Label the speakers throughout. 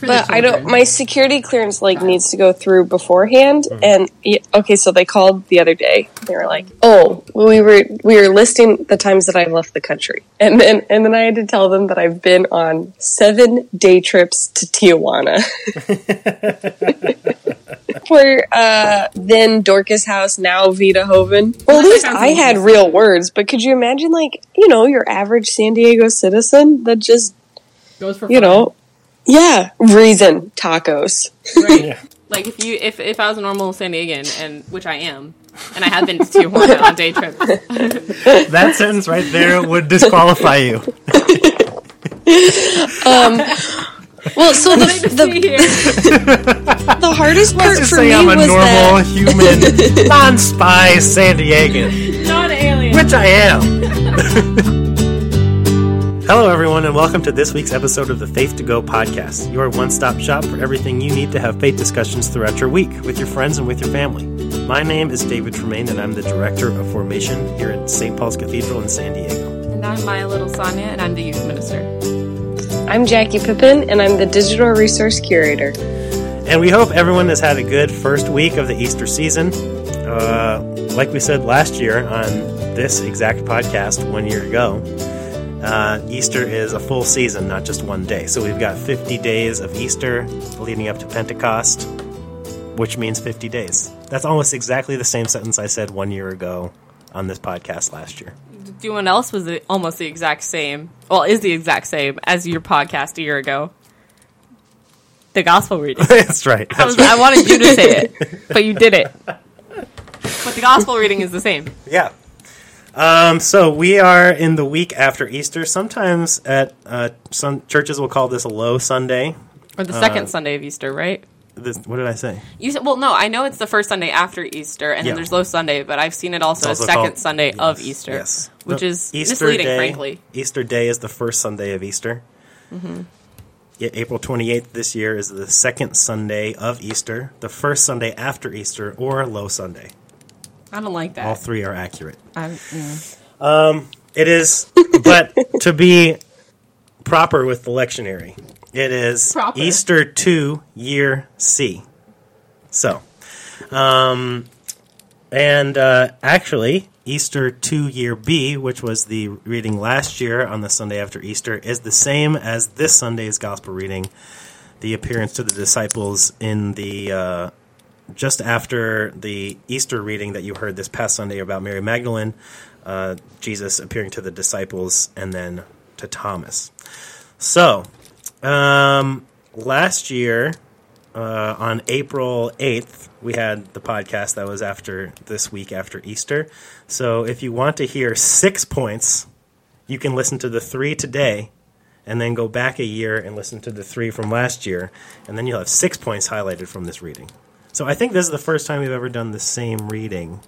Speaker 1: but I don't. My security clearance like needs to go through beforehand, and okay, so they called the other day. They were like, "Oh, we were we were listing the times that I've left the country," and then and then I had to tell them that I've been on seven day trips to Tijuana. For uh, then Dorcas House, now Vida Joven. Well, at least I had real words, but could you imagine, like, you know, your average San Diego citizen that just,
Speaker 2: goes for
Speaker 1: you
Speaker 2: fun.
Speaker 1: know, yeah, reason tacos.
Speaker 2: right?
Speaker 3: Yeah.
Speaker 2: Like if you if if I was a normal San Diegan and which I am, and I have been to Tijuana on day trips,
Speaker 3: That sentence right there would disqualify you.
Speaker 1: Um, well, so the,
Speaker 2: see
Speaker 1: the,
Speaker 2: here.
Speaker 1: the hardest part
Speaker 3: Just
Speaker 1: for
Speaker 3: say
Speaker 1: me
Speaker 3: I'm a
Speaker 1: was
Speaker 3: normal,
Speaker 1: that
Speaker 3: human, non-spy San Diegan,
Speaker 2: not alien.
Speaker 3: which I am. Hello, everyone, and welcome to this week's episode of the Faith to Go podcast, your one-stop shop for everything you need to have faith discussions throughout your week with your friends and with your family. My name is David Tremaine, and I'm the director of formation here at St. Paul's Cathedral in San Diego.
Speaker 2: And I'm Maya Little Sonia, and I'm the youth minister.
Speaker 1: I'm Jackie Pippin and I'm the digital resource curator.
Speaker 3: And we hope everyone has had a good first week of the Easter season. Uh, like we said last year on this exact podcast one year ago, uh, Easter is a full season, not just one day. So we've got 50 days of Easter leading up to Pentecost, which means 50 days. That's almost exactly the same sentence I said one year ago on this podcast last year.
Speaker 2: Doing else was the, almost the exact same. Well, is the exact same as your podcast a year ago. The gospel reading.
Speaker 3: That's right.
Speaker 2: I,
Speaker 3: That's
Speaker 2: was, I wanted you to say it, but you did it. But the gospel reading is the same.
Speaker 3: Yeah. Um, so we are in the week after Easter. Sometimes at uh, some churches will call this a low Sunday.
Speaker 2: Or the second Sunday of Easter, right?
Speaker 3: This, what did I say?
Speaker 2: You said, well, no, I know it's the first Sunday after Easter, and
Speaker 3: Yeah.
Speaker 2: then there's Low Sunday, but I've seen it also as second
Speaker 3: called-
Speaker 2: Sunday of Easter,
Speaker 3: Yes.
Speaker 2: which
Speaker 3: No,
Speaker 2: is misleading,
Speaker 3: Day,
Speaker 2: frankly.
Speaker 3: Easter Day is the first Sunday of Easter.
Speaker 2: Mm-hmm.
Speaker 3: Yeah, April 28th this year is the second Sunday of Easter, the first Sunday after Easter, or low Sunday.
Speaker 2: I don't like that.
Speaker 3: All three are accurate.
Speaker 2: Mm.
Speaker 3: It is, but to be proper with the lectionary, it is
Speaker 2: Proper.
Speaker 3: Easter 2, year C. So, um, and uh, actually, Easter 2, year B, which was the reading last year on the Sunday after Easter, is the same as this Sunday's gospel reading, the appearance to the disciples in the. Uh, just after the Easter reading that you heard this past Sunday about Mary Magdalene, uh, Jesus appearing to the disciples and then to Thomas. So, um, last year, uh, on April 8th, we had the podcast that was after this week after Easter. So, if you want to hear six points, you can listen to the three today and then go back a year and listen to the three from last year, and then you'll have six points highlighted from this reading. So I think this is the first time we've ever done the same reading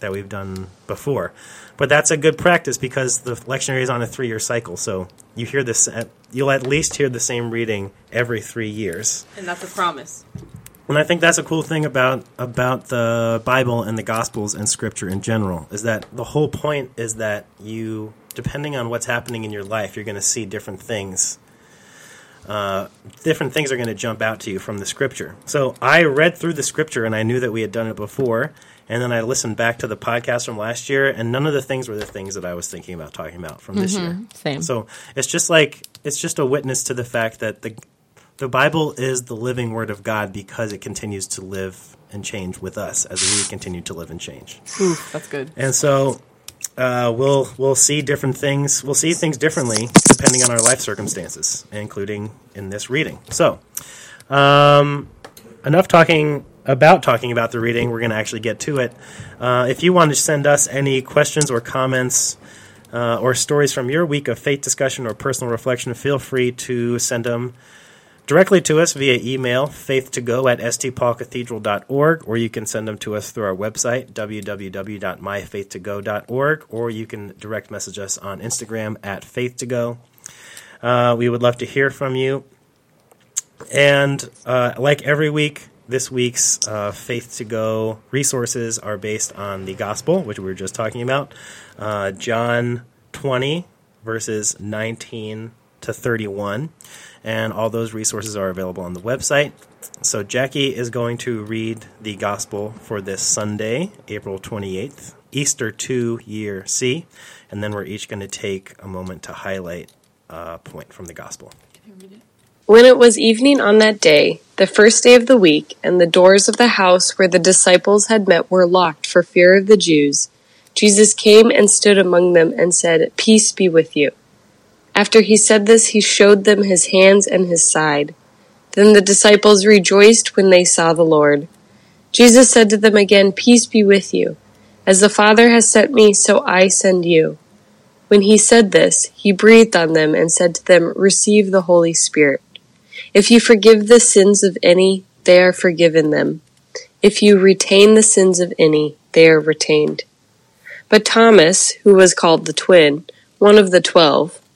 Speaker 3: that we've done before. But that's a good practice because the lectionary is on a three-year cycle. So you hear this, at, you'll at least hear the same reading every three years.
Speaker 2: and that's a promise.
Speaker 3: And I think that's a cool thing about about the Bible and the Gospels and Scripture in general is that the whole point is that you, depending on what's happening in your life, you're going to see different things. Uh, different things are going to jump out to you from the Scripture. So I read through the Scripture and I knew that we had done it before, and then I listened back to the podcast from last year, and none of the things were the things that I was thinking about talking about from this year.
Speaker 2: Same.
Speaker 3: So it's just like it's just a witness to the fact that the the Bible is the living Word of God because it continues to live and change with us as we continue to live and change.
Speaker 2: Oof, that's good.
Speaker 3: And so uh, we'll we'll see different things. We'll see things differently depending on our life circumstances, including in this reading. So, um, enough talking about talking about the reading. We're going to actually get to it. Uh, if you want to send us any questions or comments. Uh, or stories from your week of faith discussion or personal reflection, feel free to send them directly to us via email, faith2go at stpaulcathedral.org, or you can send them to us through our website, www.myfaith2go.org, or you can direct message us on Instagram at faith2go. Uh, we would love to hear from you. And uh, like every week, this week's uh, Faith to Go resources are based on the gospel, which we were just talking about. Uh, John 20, verses 19 to 31. And all those resources are available on the website. So, Jackie is going to read the gospel for this Sunday, April 28th, Easter 2, year C. And then we're each going to take a moment to highlight a point from the gospel.
Speaker 1: When it was evening on that day, the first day of the week, and the doors of the house where the disciples had met were locked for fear of the Jews, Jesus came and stood among them and said, Peace be with you. After he said this, he showed them his hands and his side. Then the disciples rejoiced when they saw the Lord. Jesus said to them again, Peace be with you. As the Father has sent me, so I send you. When he said this, he breathed on them and said to them, Receive the Holy Spirit. If you forgive the sins of any, they are forgiven them. If you retain the sins of any, they are retained. But Thomas, who was called the twin, one of the twelve,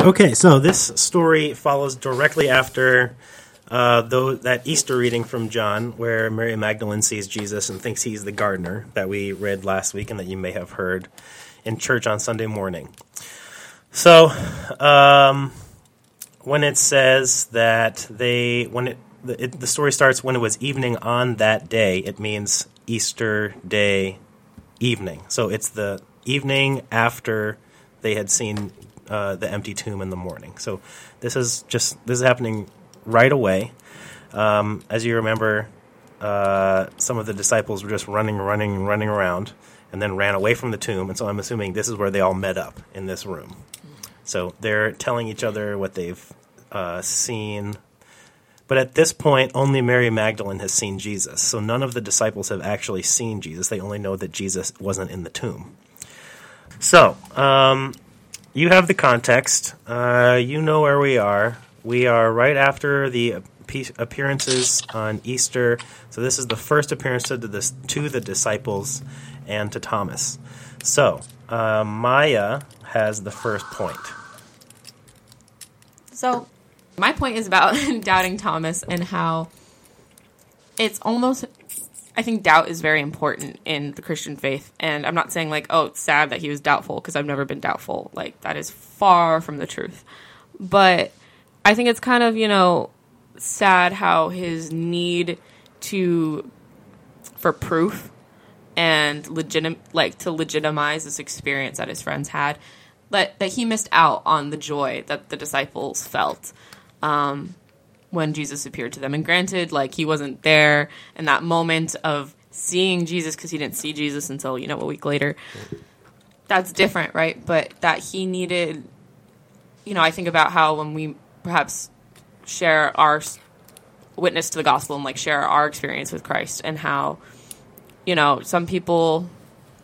Speaker 3: Okay, so this story follows directly after uh, though that Easter reading from John, where Mary Magdalene sees Jesus and thinks he's the gardener that we read last week and that you may have heard in church on Sunday morning. So, um, when it says that they, when it the, it the, story starts when it was evening on that day, it means Easter day evening. So it's the evening after they had seen uh, the empty tomb in the morning. So this is just this is happening right away. Um, as you remember, uh, some of the disciples were just running, running, running around, and then ran away from the tomb. And so I'm assuming this is where they all met up in this room. So they're telling each other what they've uh, seen. But at this point, only Mary Magdalene has seen Jesus. So none of the disciples have actually seen Jesus. They only know that Jesus wasn't in the tomb. So, um, you have the context. Uh, you know where we are. We are right after the appearances on Easter. So this is the first appearance to the, to the disciples and to Thomas. So uh, Maya has the first point.
Speaker 2: So my point is about doubting Thomas and how it's almost I think doubt is very important in the Christian faith. And I'm not saying like, oh, it's sad that he was doubtful because I've never been doubtful. Like that is far from the truth. But I think it's kind of, you know, sad how his need to for proof and legitim like to legitimize this experience that his friends had that that he missed out on the joy that the disciples felt um, when Jesus appeared to them. And granted, like he wasn't there in that moment of seeing Jesus because he didn't see Jesus until you know a week later. That's different, right? But that he needed, you know, I think about how when we perhaps share our witness to the gospel and like share our experience with Christ and how, you know, some people.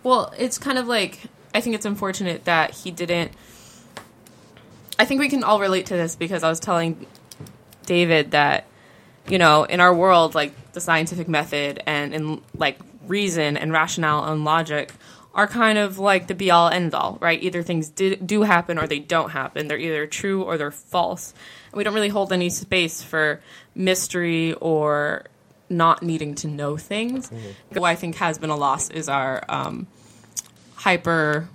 Speaker 2: Well, it's kind of like I think it's unfortunate that he didn't. I think we can all relate to this because I was telling David that, you know, in our world, like the scientific method and in like reason and rationale and logic are kind of like the be all end all, right? Either things did, do happen or they don't happen. They're either true or they're false. And we don't really hold any space for mystery or not needing to know things. Mm-hmm. What I think has been a loss is our um, hyper,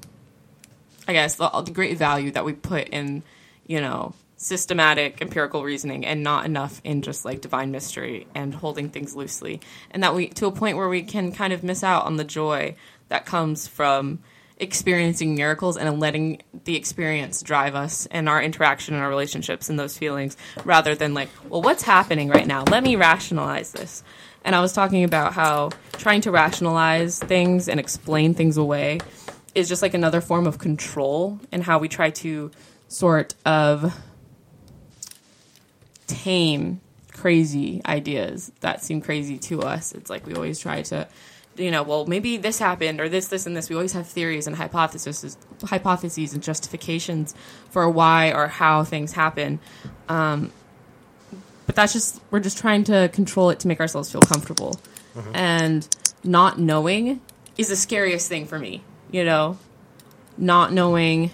Speaker 2: I guess, the, the great value that we put in, you know, systematic empirical reasoning and not enough in just like divine mystery and holding things loosely and that we to a point where we can kind of miss out on the joy that comes from experiencing miracles and letting the experience drive us and our interaction and our relationships and those feelings rather than like, well, what's happening right now? Let me rationalize this. And I was talking about how trying to rationalize things and explain things away is just like another form of control and how we try to sort of tame crazy ideas that seem crazy to us. It's like we always try to, you know, well, maybe this happened or this, this, and this. We always have theories and hypotheses, hypotheses and justifications for why or how things happen. Um, but that's just we're just trying to control it to make ourselves feel comfortable, and not knowing is the scariest thing for me. You know, not knowing,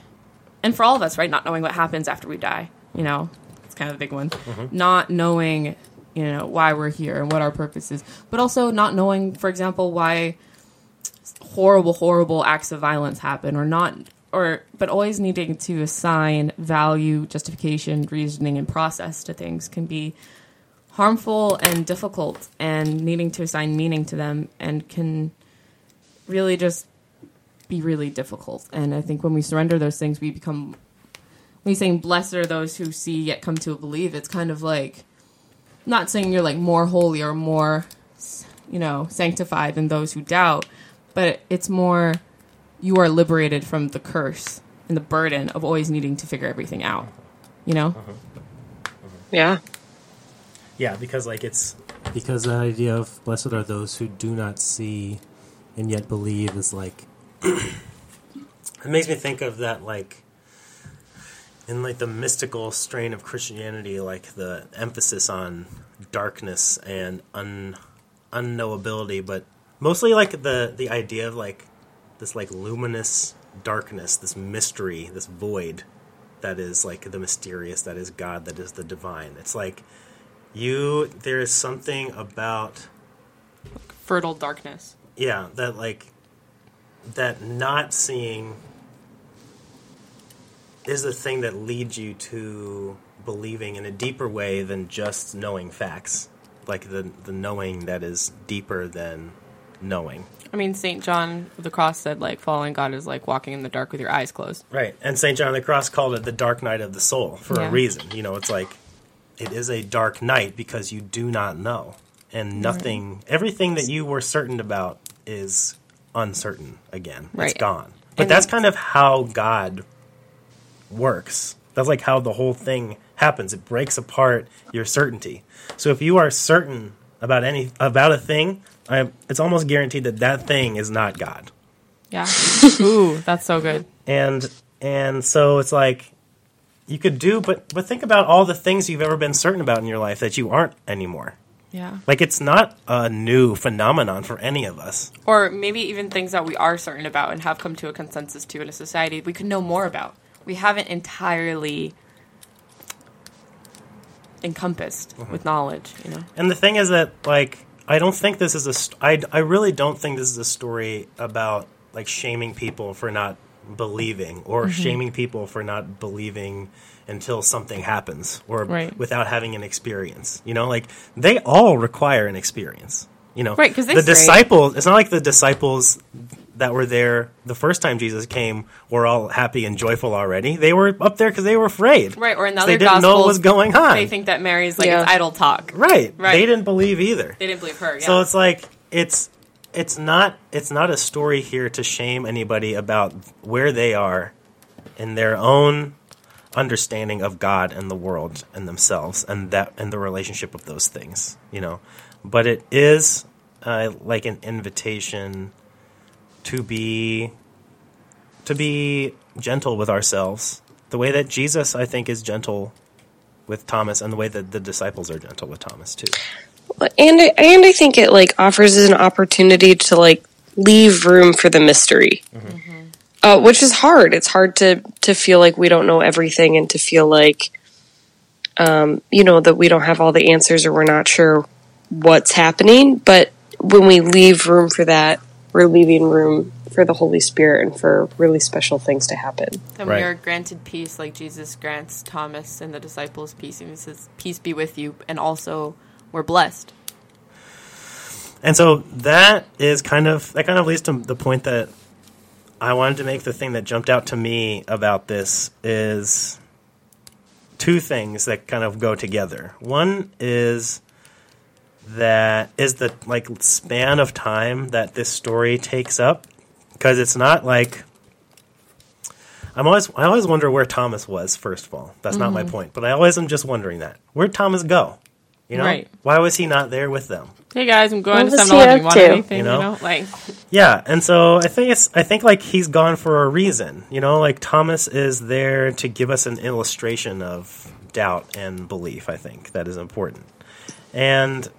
Speaker 2: and for all of us, right? Not knowing what happens after we die. You know, kind of a big one. Not knowing, you know, why we're here and what our purpose is, but also not knowing, for example, why horrible, horrible acts of violence happen, or not, or but always needing to assign value, justification, reasoning, and process to things can be harmful and difficult, and needing to assign meaning to them, and can really just be really difficult. And I think when we surrender those things, we become. When he's saying, "Blessed are those who see yet come to believe," it's kind of like not saying you're like more holy or more, you know, sanctified than those who doubt, but it's more you are liberated from the curse and the burden of always needing to figure everything out. You know? Mm-hmm. Mm-hmm.
Speaker 1: Yeah.
Speaker 3: Yeah, because like it's because the idea of blessed are those who do not see and yet believe is like it makes me think of that like in like the mystical strain of Christianity, like the emphasis on darkness and un unknowability, but mostly like the the idea of like this like luminous darkness, this mystery, this void that is like the mysterious, that is God, that is the divine. It's like you there is something about
Speaker 2: Fertile darkness.
Speaker 3: yeah that like that not seeing is the thing that leads you to believing in a deeper way than just knowing facts like the the knowing that is deeper than knowing
Speaker 2: I mean, St. John of the Cross said, like, following God is like walking in the dark with your eyes closed.
Speaker 3: right and st john of the cross called it the dark night of the soul for
Speaker 2: Yeah.
Speaker 3: a reason you know it's like it is a dark night because you do not know and nothing everything that you were certain about is uncertain again
Speaker 2: Right.
Speaker 3: it's gone but
Speaker 2: And-
Speaker 3: that's kind of how god works that's like how the whole thing happens it breaks apart your certainty so if you are certain about any about a thing I, it's almost guaranteed that that thing is not god
Speaker 2: Yeah. Ooh, that's so good.
Speaker 3: and and so it's like you could do but but think about all the things you've ever been certain about in your life that you aren't anymore
Speaker 2: Yeah.
Speaker 3: like it's not a new phenomenon for any of us
Speaker 2: Or maybe even things that we are certain about and have come to a consensus to in a society we could know more about. We haven't entirely encompassed uh-huh. with knowledge, you know?
Speaker 3: and the thing is that like i don't think this is a st- I, I really don't think this is a story about like shaming people for not believing or mm-hmm. shaming people for not believing until something happens or
Speaker 2: Right.
Speaker 3: without having an experience you know like they all require an experience you know
Speaker 2: Right, 'cause they
Speaker 3: the disciples it's not like the disciples that were there the first time jesus came were all happy and joyful already they were up there because they were afraid
Speaker 2: Right, or in the
Speaker 3: 'Cause
Speaker 2: other
Speaker 3: they didn't know what was going on
Speaker 2: They think that Mary's like
Speaker 1: Yeah.
Speaker 2: it's idle talk.
Speaker 3: right.
Speaker 2: Right.
Speaker 3: they didn't believe either
Speaker 2: They didn't believe her. Yeah.
Speaker 3: so it's like it's it's not it's not a story here to shame anybody about where they are in their own understanding of God and the world and themselves and that and the relationship of those things, you know. But it is uh, like an invitation to be to be gentle with ourselves, the way that Jesus, I think, is gentle with Thomas, and the way that the disciples are gentle with Thomas too.
Speaker 1: and I, and I think it like offers an opportunity to like leave room for the mystery, uh, which is hard. It's hard to to feel like we don't know everything and to feel like, um, you know, that we don't have all the answers or we're not sure what's happening. But when we leave room for that, we're leaving room for the Holy Spirit and for really special things to happen.
Speaker 2: And
Speaker 3: Right.
Speaker 2: we are granted peace like Jesus grants Thomas and the disciples peace. And he says, Peace be with you. And also, we're blessed.
Speaker 3: And so that is kind of that kind of leads to the point that I wanted to make the thing that jumped out to me about this is two things that kind of go together. One is that is the like span of time that this story takes up because it's not like I'm always I always wonder where Thomas was first of all. That's not my mm-hmm. point, but I always am just wondering that. Where'd Thomas go? You know?
Speaker 2: Right.
Speaker 3: Why was he not there with them?
Speaker 2: Hey guys, I'm going
Speaker 1: What
Speaker 2: to
Speaker 1: was
Speaker 2: 7
Speaker 1: he
Speaker 2: Eleven.
Speaker 1: up
Speaker 2: Want
Speaker 1: to?
Speaker 2: anything?
Speaker 3: You
Speaker 2: You
Speaker 3: know?
Speaker 2: know? like
Speaker 3: Yeah, and so I think it's I think like he's gone for a reason. You know, like Thomas is there to give us an illustration of doubt and belief, I think that is important. And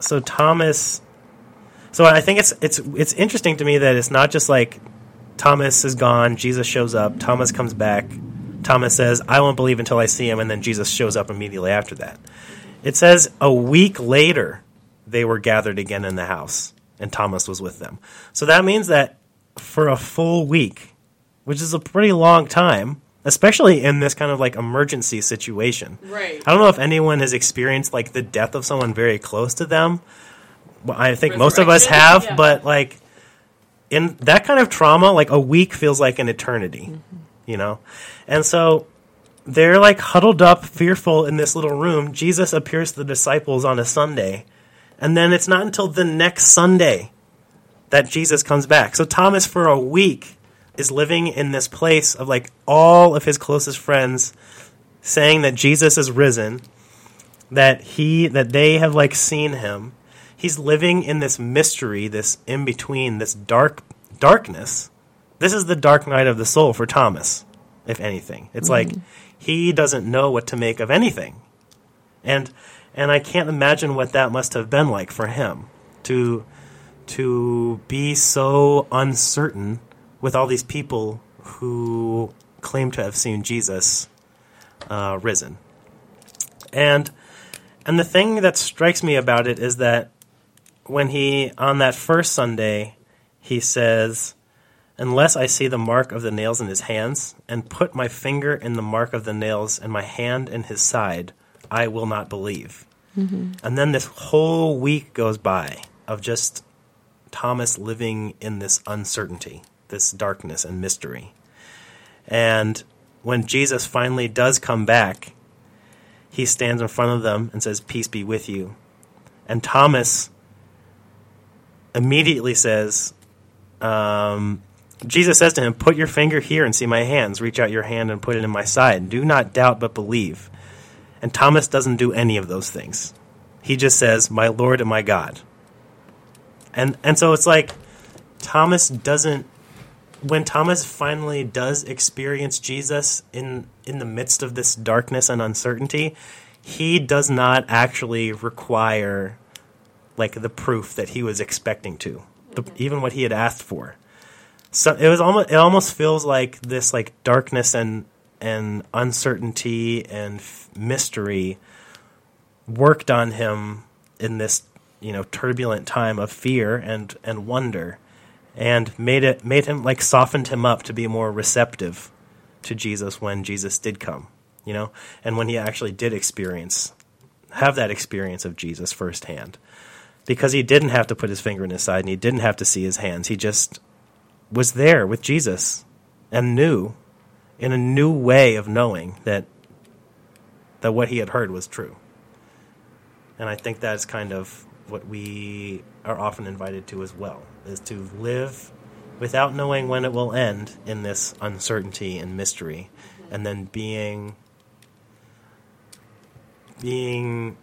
Speaker 3: so Thomas so I think it's it's it's interesting to me that it's not just like Thomas is gone, Jesus shows up, Thomas comes back, Thomas says, "I won't believe until I see him," and then Jesus shows up immediately after that. It says a week later they were gathered again in the house, and Thomas was with them. So that means that for a full week, which is a pretty long time, especially in this kind of like emergency situation.
Speaker 2: Right.
Speaker 3: I don't know if anyone has experienced like the death of someone very close to them. Well, I think most of us have,
Speaker 2: Yeah.
Speaker 3: but like in that kind of trauma, like a week feels like an eternity, mm-hmm. you know? And so they're like huddled up, fearful in this little room. Jesus appears to the disciples on a Sunday, and then it's not until the next Sunday that Jesus comes back. So Thomas, for a week, is living in this place of like all of his closest friends saying that Jesus is risen, that he that they have like seen him. He's living in this mystery, this in between, this dark darkness. This is the dark night of the soul for Thomas, if anything. It's mm-hmm. like he doesn't know what to make of anything. And and I can't imagine what that must have been like for him to to be so uncertain with all these people who claim to have seen Jesus uh, risen. And and the thing that strikes me about it is that when he on that first Sunday he says unless I see the mark of the nails in his hands and put my finger in the mark of the nails and my hand in his side I will not believe. And then this whole week goes by of just Thomas living in this uncertainty, this darkness and mystery. And when Jesus finally does come back, he stands in front of them and says, Peace be with you. And Thomas immediately says, um, Jesus says to him, Put your finger here and see my hands. Reach out your hand and put it in my side. Do not doubt, but believe. And Thomas doesn't do any of those things. He just says, My Lord and my God. And and so it's like Thomas doesn't when Thomas finally does experience Jesus in in the midst of this darkness and uncertainty, he does not actually require like the proof that he was expecting to, the, even what he had asked for. So it was almost it almost feels like this like darkness and and uncertainty and f- mystery worked on him in this you know turbulent time of fear and and wonder and made it made him like softened him up to be more receptive to Jesus when Jesus did come you know? And when he actually did experience have that experience of Jesus firsthand. Because he didn't have to put his finger in his side and he didn't have to see his hands. He just was there with Jesus and knew in a new way of knowing that that what he had heard was true. And I think that's kind of what we are often invited to as well, is to live without knowing when it will end in this uncertainty and mystery, and then being being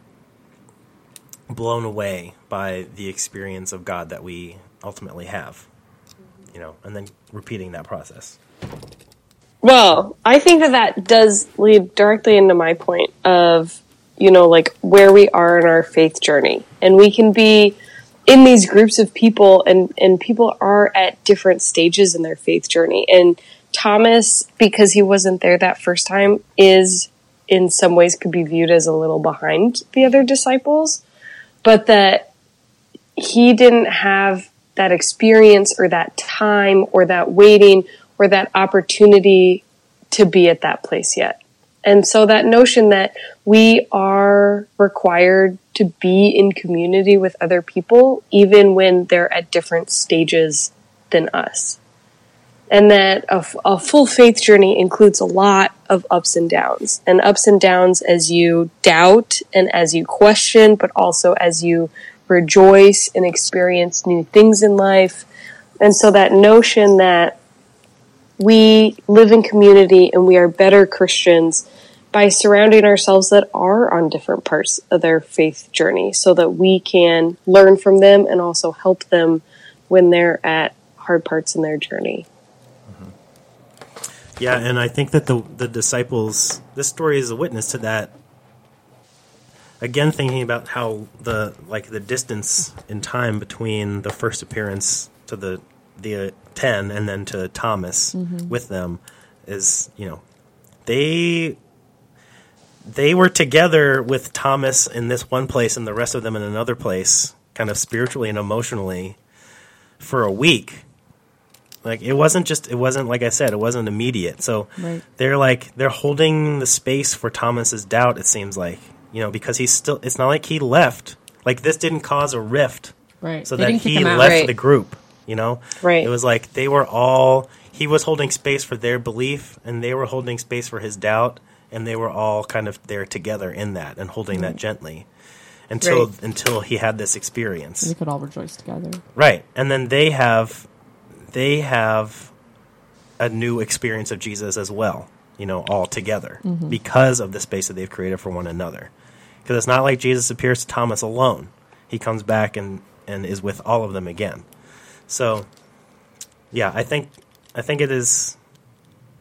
Speaker 3: blown away by the experience of God that we ultimately have. You know, and then repeating that process.
Speaker 1: Well, I think that that does lead directly into my point of, you know, like where we are in our faith journey. And we can be in these groups of people and, and people are at different stages in their faith journey. And Thomas, because he wasn't there that first time, is in some ways could be viewed as a little behind the other disciples, but that he didn't have that experience or that time or that waiting or that opportunity to be at that place yet. And so that notion that we are required to be in community with other people, even when they're at different stages than us. and that a, full faith journey includes a lot of ups and downs and ups and downs as you doubt and as you question but also as you rejoice and experience new things in life and so that notion that we live in community and we are better christians by surrounding ourselves that are on different parts of their faith journey so that we can learn from them and also help them when they're at hard parts in their journey.
Speaker 3: Yeah, and I think that the the disciples this story is a witness to that. Again, thinking about how the like the distance in time between the first appearance to the the uh, ten and then to Thomas with them is you know they they were together with Thomas in this one place and the rest of them in another place, kind of spiritually and emotionally, for a week. Like it wasn't just it wasn't like I said, it wasn't immediate. So
Speaker 2: Right.
Speaker 3: they're like they're holding the space for Thomas's doubt, it seems like. You know, because he's still it's not like he left. Like this didn't cause a rift
Speaker 2: Right.
Speaker 3: so
Speaker 2: They
Speaker 3: that he left
Speaker 1: Right.
Speaker 3: the group. You know,
Speaker 1: Right.
Speaker 3: It was like they were all he was holding space for their belief, and they were holding space for his doubt, and they were all kind of there together in that and holding that mm-hmm. gently until
Speaker 1: Right.
Speaker 3: until he had this experience,
Speaker 2: They could all rejoice together.
Speaker 3: right? And then they have they have a new experience of Jesus as well. You know, all together mm-hmm. because of the space that they've created for one another. Because it's not like Jesus appears to Thomas alone; he comes back and and is with all of them again. So, yeah, I think I think it is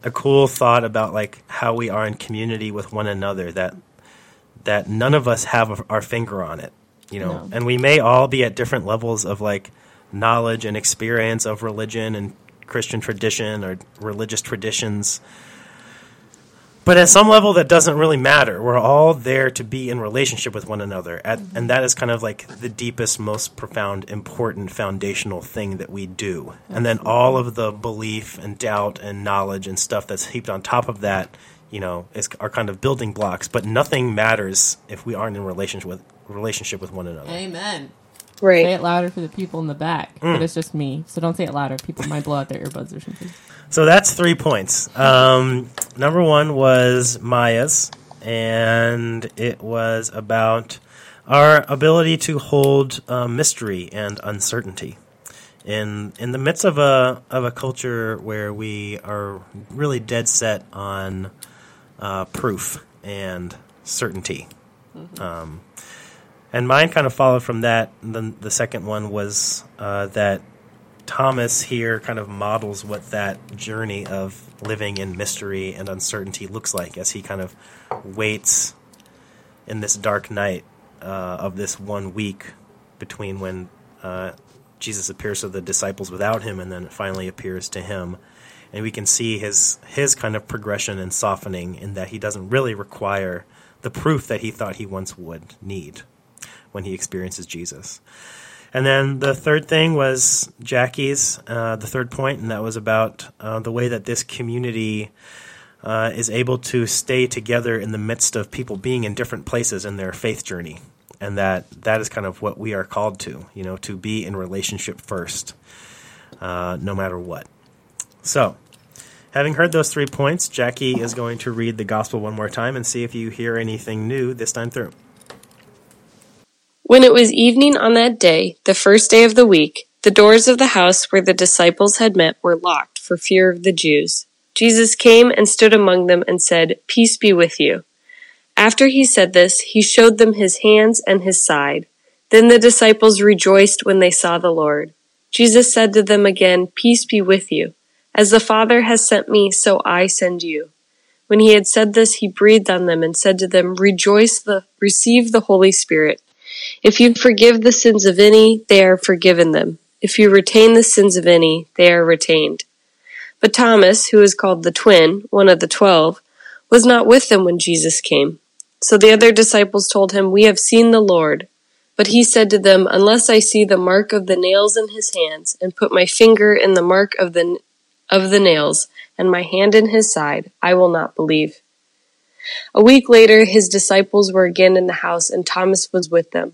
Speaker 3: a cool thought about like how we are in community with one another that that none of us have our finger on it, you know.
Speaker 2: No.
Speaker 3: And we may all be at different levels of like knowledge and experience of religion and Christian tradition or religious traditions. But at some level, that doesn't really matter. We're all there to be in relationship with one another, at, and that is kind of like the deepest, most profound, important, foundational thing that we do. And then all of the belief and doubt and knowledge and stuff that's heaped on top of that, you know, is are kind of building blocks. But nothing matters if we aren't in relationship with relationship with one another.
Speaker 2: Amen. Say it louder for the people in the back,
Speaker 3: Mm.
Speaker 2: but it's just me. So don't say it louder. People might blow out their earbuds or something.
Speaker 3: So that's three points. Um, number one was Maya's, and it was about our ability to hold uh, mystery and uncertainty in in the midst of a of a culture where we are really dead set on uh, proof and certainty. Um, and mine kind of followed from that. Then the second one was uh, that Thomas here kind of models what that journey of living in mystery and uncertainty looks like as he kind of waits in this dark night uh, of this one week between when uh, Jesus appears to the disciples without him and then finally appears to him. And we can see his his kind of progression and softening in that he doesn't really require the proof that he thought he once would need when he experiences Jesus. And then the third thing was Jackie's, uh, the third point, and that was about uh, the way that this community uh, is able to stay together in the midst of people being in different places in their faith journey. And that that is kind of what we are called to, you know, to be in relationship first, uh, no matter what. So, having heard those three points, Jackie is going to read the gospel one more time and see if you hear anything new this time through.
Speaker 1: When it was evening on that day, the first day of the week, the doors of the house where the disciples had met were locked for fear of the Jews. Jesus came and stood among them and said, Peace be with you. After he said this, he showed them his hands and his side. Then the disciples rejoiced when they saw the Lord. Jesus said to them again, Peace be with you. As the Father has sent me, so I send you. When he had said this, he breathed on them and said to them, Rejoice, the, receive the Holy Spirit. If you forgive the sins of any, they are forgiven them. If you retain the sins of any, they are retained. But Thomas, who is called the twin, one of the twelve, was not with them when Jesus came. So the other disciples told him, We have seen the Lord. But he said to them, Unless I see the mark of the nails in his hands, and put my finger in the mark of the, of the nails, and my hand in his side, I will not believe. A week later, his disciples were again in the house, and Thomas was with them.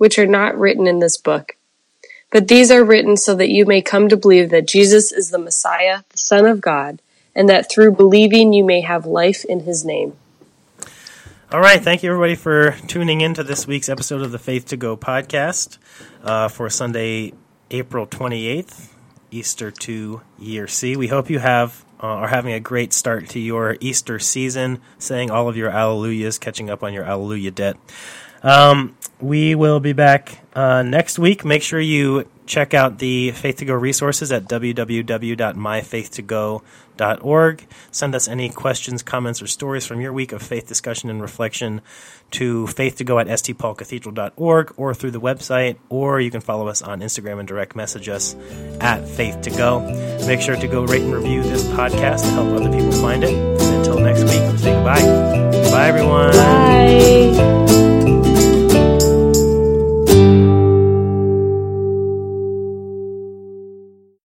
Speaker 1: which are not written in this book. But these are written so that you may come to believe that Jesus is the Messiah, the Son of God, and that through believing you may have life in his name.
Speaker 3: All right. Thank you, everybody, for tuning in to this week's episode of the Faith to Go podcast uh, for Sunday, April 28th, Easter 2, Year C. We hope you have uh, are having a great start to your Easter season, saying all of your alleluias, catching up on your alleluia debt. Um, we will be back uh, next week. Make sure you check out the Faith to Go resources at www.myfaith2go.org. Send us any questions, comments, or stories from your week of faith discussion and reflection to faith2go at stpaulcathedral.org or through the website, or you can follow us on Instagram and direct message us at faith2go. Make sure to go rate and review this podcast to help other people find it. And until next week, we say goodbye. Bye, everyone.
Speaker 1: Bye.